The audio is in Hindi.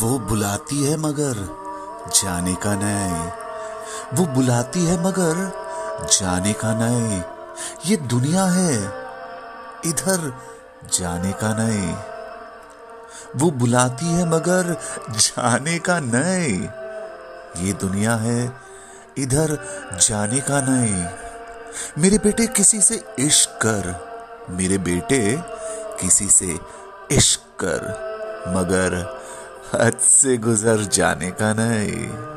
वो बुलाती है मगर जाने का नहीं वो बुलाती है मगर जाने का नहीं ये दुनिया है, इधर जाने का नहीं वो बुलाती है मगर जाने का नहीं ये दुनिया है, इधर जाने का नहीं मेरे बेटे किसी से इश्क कर, मेरे बेटे किसी से इश्क कर, मगर हद से गुजर जाने का नहीं।